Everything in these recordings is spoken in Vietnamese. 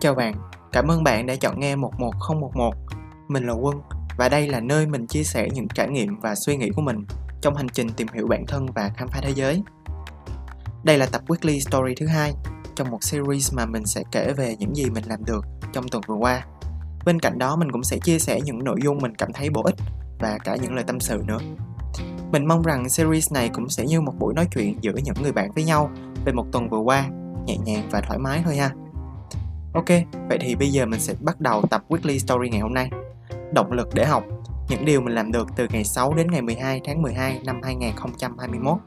Chào bạn, cảm ơn bạn đã chọn nghe 11011. Mình là Quân và đây là nơi mình chia sẻ những trải nghiệm và suy nghĩ của mình trong hành trình tìm hiểu bản thân và khám phá thế giới. Đây là tập Weekly Story thứ hai trong một series mà mình sẽ kể về những gì mình làm được trong tuần vừa qua. Bên cạnh đó mình cũng sẽ chia sẻ những nội dung mình cảm thấy bổ ích và cả những lời tâm sự nữa. Mình mong rằng series này cũng sẽ như một buổi nói chuyện giữa những người bạn với nhau về một tuần vừa qua, nhẹ nhàng và thoải mái thôi ha. Ok, vậy thì bây giờ mình sẽ bắt đầu tập Weekly Story ngày hôm nay. Động lực để học, những điều mình làm được từ ngày 6 đến ngày 12 tháng 12 năm 2021.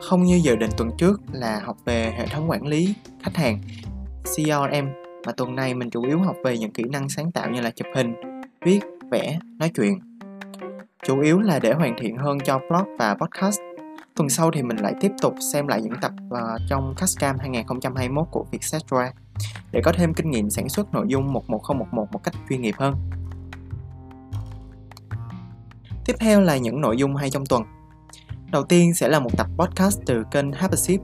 Không như dự định tuần trước là học về hệ thống quản lý khách hàng CRM mà tuần này mình chủ yếu học về những kỹ năng sáng tạo như là chụp hình, viết, vẽ, nói chuyện. Chủ yếu là để hoàn thiện hơn cho blog và podcast Tuần sau thì mình lại tiếp tục xem lại những tập uh, trong Cascam 2021 của Vietcetera để có thêm kinh nghiệm sản xuất nội dung 11011 một cách chuyên nghiệp hơn. Tiếp theo là những nội dung hay trong tuần. Đầu tiên sẽ là một tập podcast từ kênh Habership,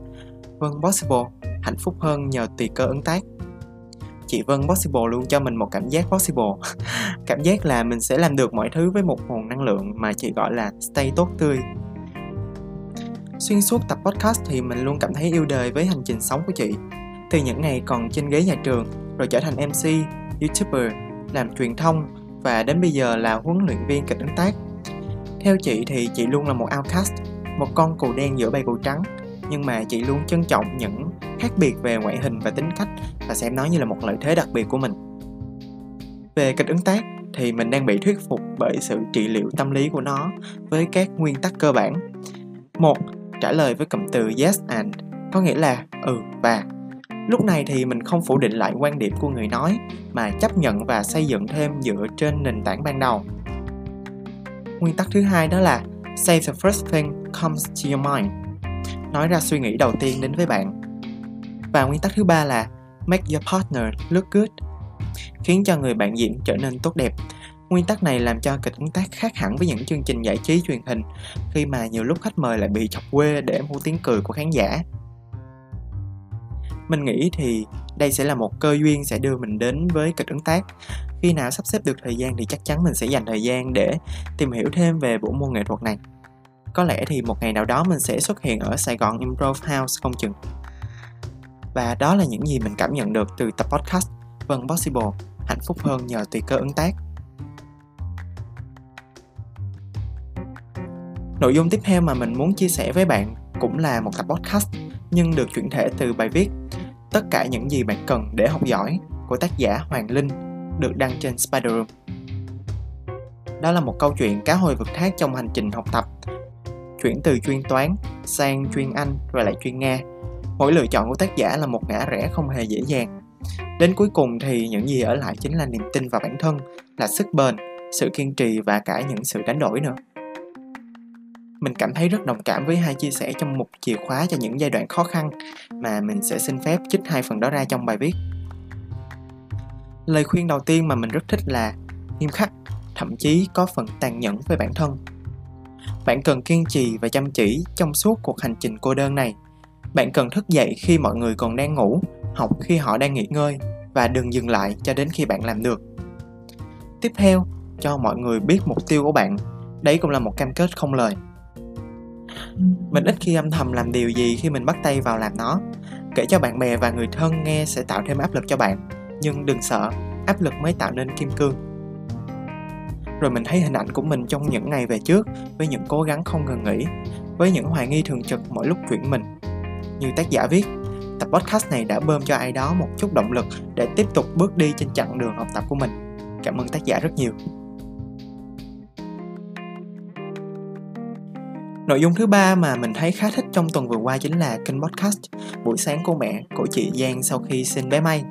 Vân Possible, hạnh phúc hơn nhờ tùy cơ ứng tác. Chị Vân Possible luôn cho mình một cảm giác possible. cảm giác là mình sẽ làm được mọi thứ với một nguồn năng lượng mà chị gọi là stay tốt tươi, Xuyên suốt tập podcast thì mình luôn cảm thấy yêu đời với hành trình sống của chị. Từ những ngày còn trên ghế nhà trường, rồi trở thành MC, YouTuber, làm truyền thông và đến bây giờ là huấn luyện viên kịch ứng tác. Theo chị thì chị luôn là một outcast, một con cừu đen giữa bầy cừu trắng, nhưng mà chị luôn trân trọng những khác biệt về ngoại hình và tính cách và xem nó như là một lợi thế đặc biệt của mình. Về kịch ứng tác thì mình đang bị thuyết phục bởi sự trị liệu tâm lý của nó với các nguyên tắc cơ bản. Một trả lời với cụm từ yes and, có nghĩa là ừ và. Lúc này thì mình không phủ định lại quan điểm của người nói, mà chấp nhận và xây dựng thêm dựa trên nền tảng ban đầu. Nguyên tắc thứ hai đó là, say the first thing comes to your mind. Nói ra suy nghĩ đầu tiên đến với bạn. Và nguyên tắc thứ ba là, make your partner look good. Khiến cho người bạn diễn trở nên tốt đẹp. Nguyên tắc này làm cho kịch ứng tác khác hẳn với những chương trình giải trí truyền hình khi mà nhiều lúc khách mời lại bị chọc quê để mua tiếng cười của khán giả. Mình nghĩ thì đây sẽ là một cơ duyên sẽ đưa mình đến với kịch ứng tác. Khi nào sắp xếp được thời gian thì chắc chắn mình sẽ dành thời gian để tìm hiểu thêm về bộ môn nghệ thuật này. Có lẽ thì một ngày nào đó mình sẽ xuất hiện ở Sài Gòn Improv House không chừng. Và đó là những gì mình cảm nhận được từ tập podcast Vân Possible, hạnh phúc hơn nhờ tùy cơ ứng tác. Nội dung tiếp theo mà mình muốn chia sẻ với bạn cũng là một tập podcast nhưng được chuyển thể từ bài viết Tất cả những gì bạn cần để học giỏi của tác giả Hoàng Linh được đăng trên Spider Room. Đó là một câu chuyện cá hồi vượt thác trong hành trình học tập chuyển từ chuyên toán sang chuyên Anh rồi lại chuyên Nga. Mỗi lựa chọn của tác giả là một ngã rẽ không hề dễ dàng. Đến cuối cùng thì những gì ở lại chính là niềm tin vào bản thân, là sức bền, sự kiên trì và cả những sự đánh đổi nữa. Mình cảm thấy rất đồng cảm với hai chia sẻ trong một chìa khóa cho những giai đoạn khó khăn mà mình sẽ xin phép trích hai phần đó ra trong bài viết. Lời khuyên đầu tiên mà mình rất thích là nghiêm khắc, thậm chí có phần tàn nhẫn với bản thân. Bạn cần kiên trì và chăm chỉ trong suốt cuộc hành trình cô đơn này. Bạn cần thức dậy khi mọi người còn đang ngủ, học khi họ đang nghỉ ngơi và đừng dừng lại cho đến khi bạn làm được. Tiếp theo, cho mọi người biết mục tiêu của bạn. Đấy cũng là một cam kết không lời mình ít khi âm thầm làm điều gì khi mình bắt tay vào làm nó. Kể cho bạn bè và người thân nghe sẽ tạo thêm áp lực cho bạn. Nhưng đừng sợ, áp lực mới tạo nên kim cương. Rồi mình thấy hình ảnh của mình trong những ngày về trước, với những cố gắng không ngừng nghỉ, với những hoài nghi thường trực mỗi lúc chuyển mình. Như tác giả viết, tập podcast này đã bơm cho ai đó một chút động lực để tiếp tục bước đi trên chặng đường học tập của mình. Cảm ơn tác giả rất nhiều. Nội dung thứ ba mà mình thấy khá thích trong tuần vừa qua chính là kênh podcast Buổi sáng cô mẹ của chị Giang sau khi sinh bé May.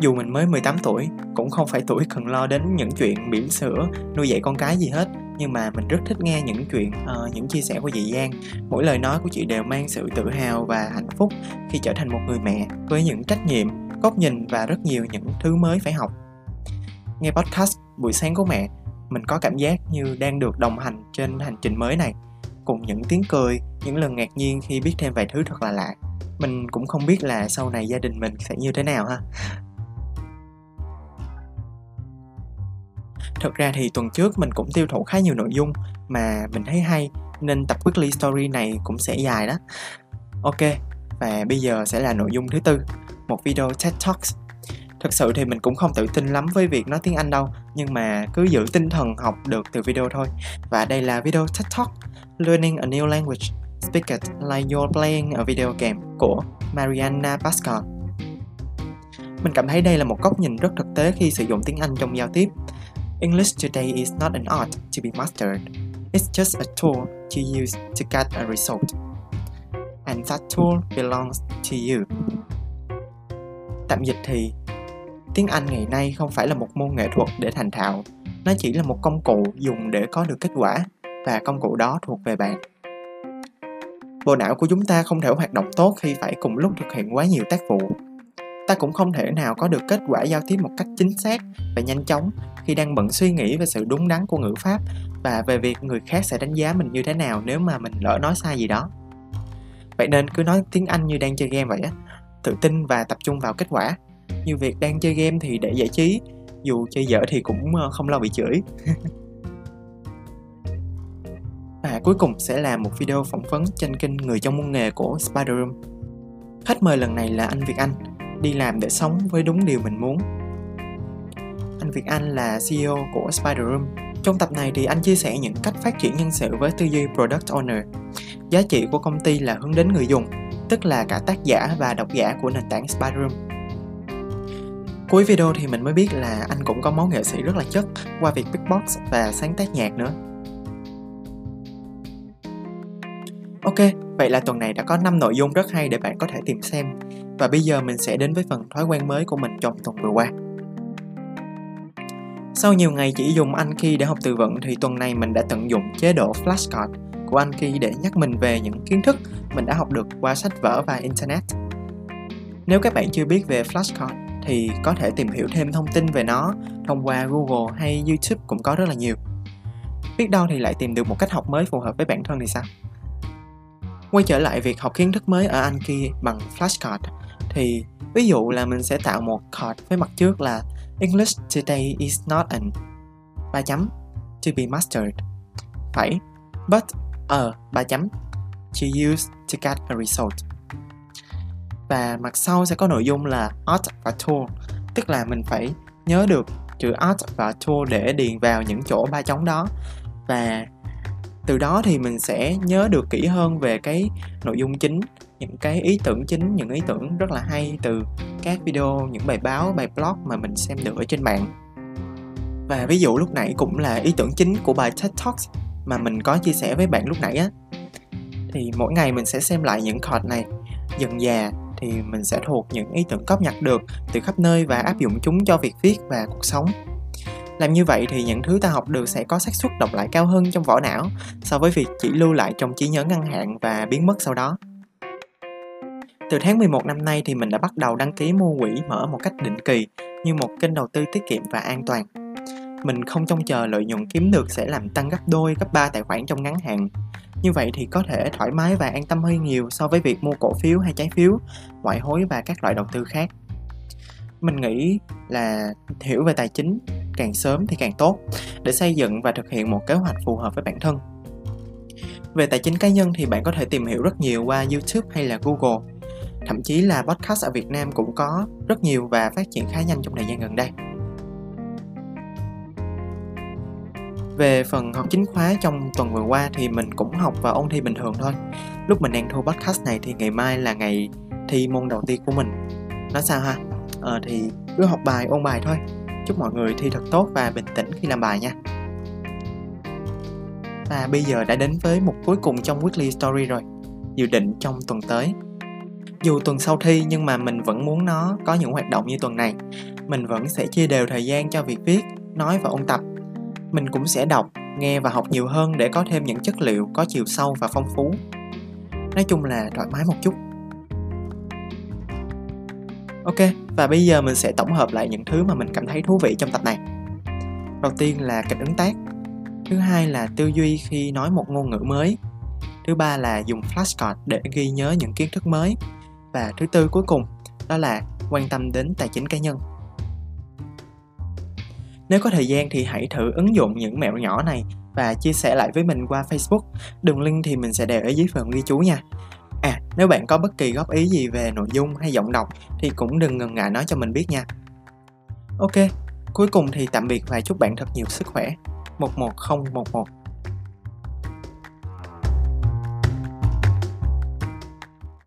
Dù mình mới 18 tuổi, cũng không phải tuổi cần lo đến những chuyện bỉm sữa, nuôi dạy con cái gì hết. Nhưng mà mình rất thích nghe những chuyện uh, những chia sẻ của chị Giang. Mỗi lời nói của chị đều mang sự tự hào và hạnh phúc khi trở thành một người mẹ với những trách nhiệm góc nhìn và rất nhiều những thứ mới phải học. Nghe podcast buổi sáng của mẹ mình có cảm giác như đang được đồng hành trên hành trình mới này cùng những tiếng cười, những lần ngạc nhiên khi biết thêm vài thứ thật là lạ. mình cũng không biết là sau này gia đình mình sẽ như thế nào ha Thật ra thì tuần trước mình cũng tiêu thụ khá nhiều nội dung mà mình thấy hay nên tập weekly story này cũng sẽ dài đó. Ok, và bây giờ sẽ là nội dung thứ tư, một video TED Talks. Thực sự thì mình cũng không tự tin lắm với việc nói tiếng Anh đâu, nhưng mà cứ giữ tinh thần học được từ video thôi. Và đây là video TED Talk Learning a New Language Speak it like you're playing a video game của Mariana Pascal. Mình cảm thấy đây là một góc nhìn rất thực tế khi sử dụng tiếng Anh trong giao tiếp English today is not an art to be mastered. It's just a tool to use to get a result. And that tool belongs to you. Tạm dịch thì tiếng Anh ngày nay không phải là một môn nghệ thuật để thành thạo, nó chỉ là một công cụ dùng để có được kết quả và công cụ đó thuộc về bạn. Bộ não của chúng ta không thể hoạt động tốt khi phải cùng lúc thực hiện quá nhiều tác vụ. Ta cũng không thể nào có được kết quả giao tiếp một cách chính xác và nhanh chóng khi đang bận suy nghĩ về sự đúng đắn của ngữ pháp và về việc người khác sẽ đánh giá mình như thế nào nếu mà mình lỡ nói sai gì đó. Vậy nên cứ nói tiếng anh như đang chơi game vậy á, tự tin và tập trung vào kết quả. Như việc đang chơi game thì để giải trí, dù chơi dở thì cũng ờ, không lo bị chửi. cuối cùng sẽ là một video phỏng vấn trên kênh người trong môn nghề của Spider Room. Khách mời lần này là anh Việt Anh, đi làm để sống với đúng điều mình muốn. Anh Việt Anh là CEO của Spider Room. Trong tập này thì anh chia sẻ những cách phát triển nhân sự với tư duy Product Owner. Giá trị của công ty là hướng đến người dùng, tức là cả tác giả và độc giả của nền tảng Spider Room. Cuối video thì mình mới biết là anh cũng có món nghệ sĩ rất là chất qua việc beatbox và sáng tác nhạc nữa. Ok, vậy là tuần này đã có 5 nội dung rất hay để bạn có thể tìm xem. Và bây giờ mình sẽ đến với phần thói quen mới của mình trong tuần vừa qua. Sau nhiều ngày chỉ dùng Anki để học từ vựng thì tuần này mình đã tận dụng chế độ flashcard của Anki để nhắc mình về những kiến thức mình đã học được qua sách vở và Internet. Nếu các bạn chưa biết về flashcard thì có thể tìm hiểu thêm thông tin về nó thông qua Google hay YouTube cũng có rất là nhiều. Biết đâu thì lại tìm được một cách học mới phù hợp với bản thân thì sao? Quay trở lại việc học kiến thức mới ở Anh kia bằng flashcard. Thì ví dụ là mình sẽ tạo một card với mặt trước là English today is not an ba chấm to be mastered. Phải. But a ba chấm. To use to get a result. Và mặt sau sẽ có nội dung là art và tool tức là mình phải nhớ được chữ art và tool để điền vào những chỗ ba trống đó. Và từ đó thì mình sẽ nhớ được kỹ hơn về cái nội dung chính, những cái ý tưởng chính, những ý tưởng rất là hay từ các video, những bài báo, bài blog mà mình xem được ở trên mạng. Và ví dụ lúc nãy cũng là ý tưởng chính của bài TED Talks mà mình có chia sẻ với bạn lúc nãy á. Thì mỗi ngày mình sẽ xem lại những card này, dần dà thì mình sẽ thuộc những ý tưởng cóp nhặt được từ khắp nơi và áp dụng chúng cho việc viết và cuộc sống làm như vậy thì những thứ ta học được sẽ có xác suất đọc lại cao hơn trong vỏ não so với việc chỉ lưu lại trong trí nhớ ngắn hạn và biến mất sau đó. Từ tháng 11 năm nay thì mình đã bắt đầu đăng ký mua quỹ mở một cách định kỳ như một kênh đầu tư tiết kiệm và an toàn. Mình không trông chờ lợi nhuận kiếm được sẽ làm tăng gấp đôi, gấp ba tài khoản trong ngắn hạn. Như vậy thì có thể thoải mái và an tâm hơn nhiều so với việc mua cổ phiếu hay trái phiếu, ngoại hối và các loại đầu tư khác. Mình nghĩ là hiểu về tài chính càng sớm thì càng tốt để xây dựng và thực hiện một kế hoạch phù hợp với bản thân. Về tài chính cá nhân thì bạn có thể tìm hiểu rất nhiều qua YouTube hay là Google Thậm chí là podcast ở Việt Nam cũng có rất nhiều và phát triển khá nhanh trong thời gian gần đây. Về phần học chính khóa trong tuần vừa qua thì mình cũng học và ôn thi bình thường thôi. Lúc mình đang thu podcast này thì ngày mai là ngày thi môn đầu tiên của mình. Nói sao ha? Ờ thì cứ học bài, ôn bài thôi. Chúc mọi người thi thật tốt và bình tĩnh khi làm bài nha. Và bây giờ đã đến với một cuối cùng trong weekly story rồi. Dự định trong tuần tới dù tuần sau thi nhưng mà mình vẫn muốn nó có những hoạt động như tuần này mình vẫn sẽ chia đều thời gian cho việc viết, nói và ôn tập mình cũng sẽ đọc, nghe và học nhiều hơn để có thêm những chất liệu có chiều sâu và phong phú nói chung là thoải mái một chút ok và bây giờ mình sẽ tổng hợp lại những thứ mà mình cảm thấy thú vị trong tập này đầu tiên là kịch ứng tác thứ hai là tư duy khi nói một ngôn ngữ mới thứ ba là dùng flashcard để ghi nhớ những kiến thức mới Và thứ tư cuối cùng, đó là quan tâm đến tài chính cá nhân. Nếu có thời gian thì hãy thử ứng dụng những mẹo nhỏ này và chia sẻ lại với mình qua Facebook. Đường link thì mình sẽ để ở dưới phần ghi chú nha. À, nếu bạn có bất kỳ góp ý gì về nội dung hay giọng đọc thì cũng đừng ngần ngại nói cho mình biết nha. Ok, cuối cùng thì tạm biệt và chúc bạn thật nhiều sức khỏe. 11011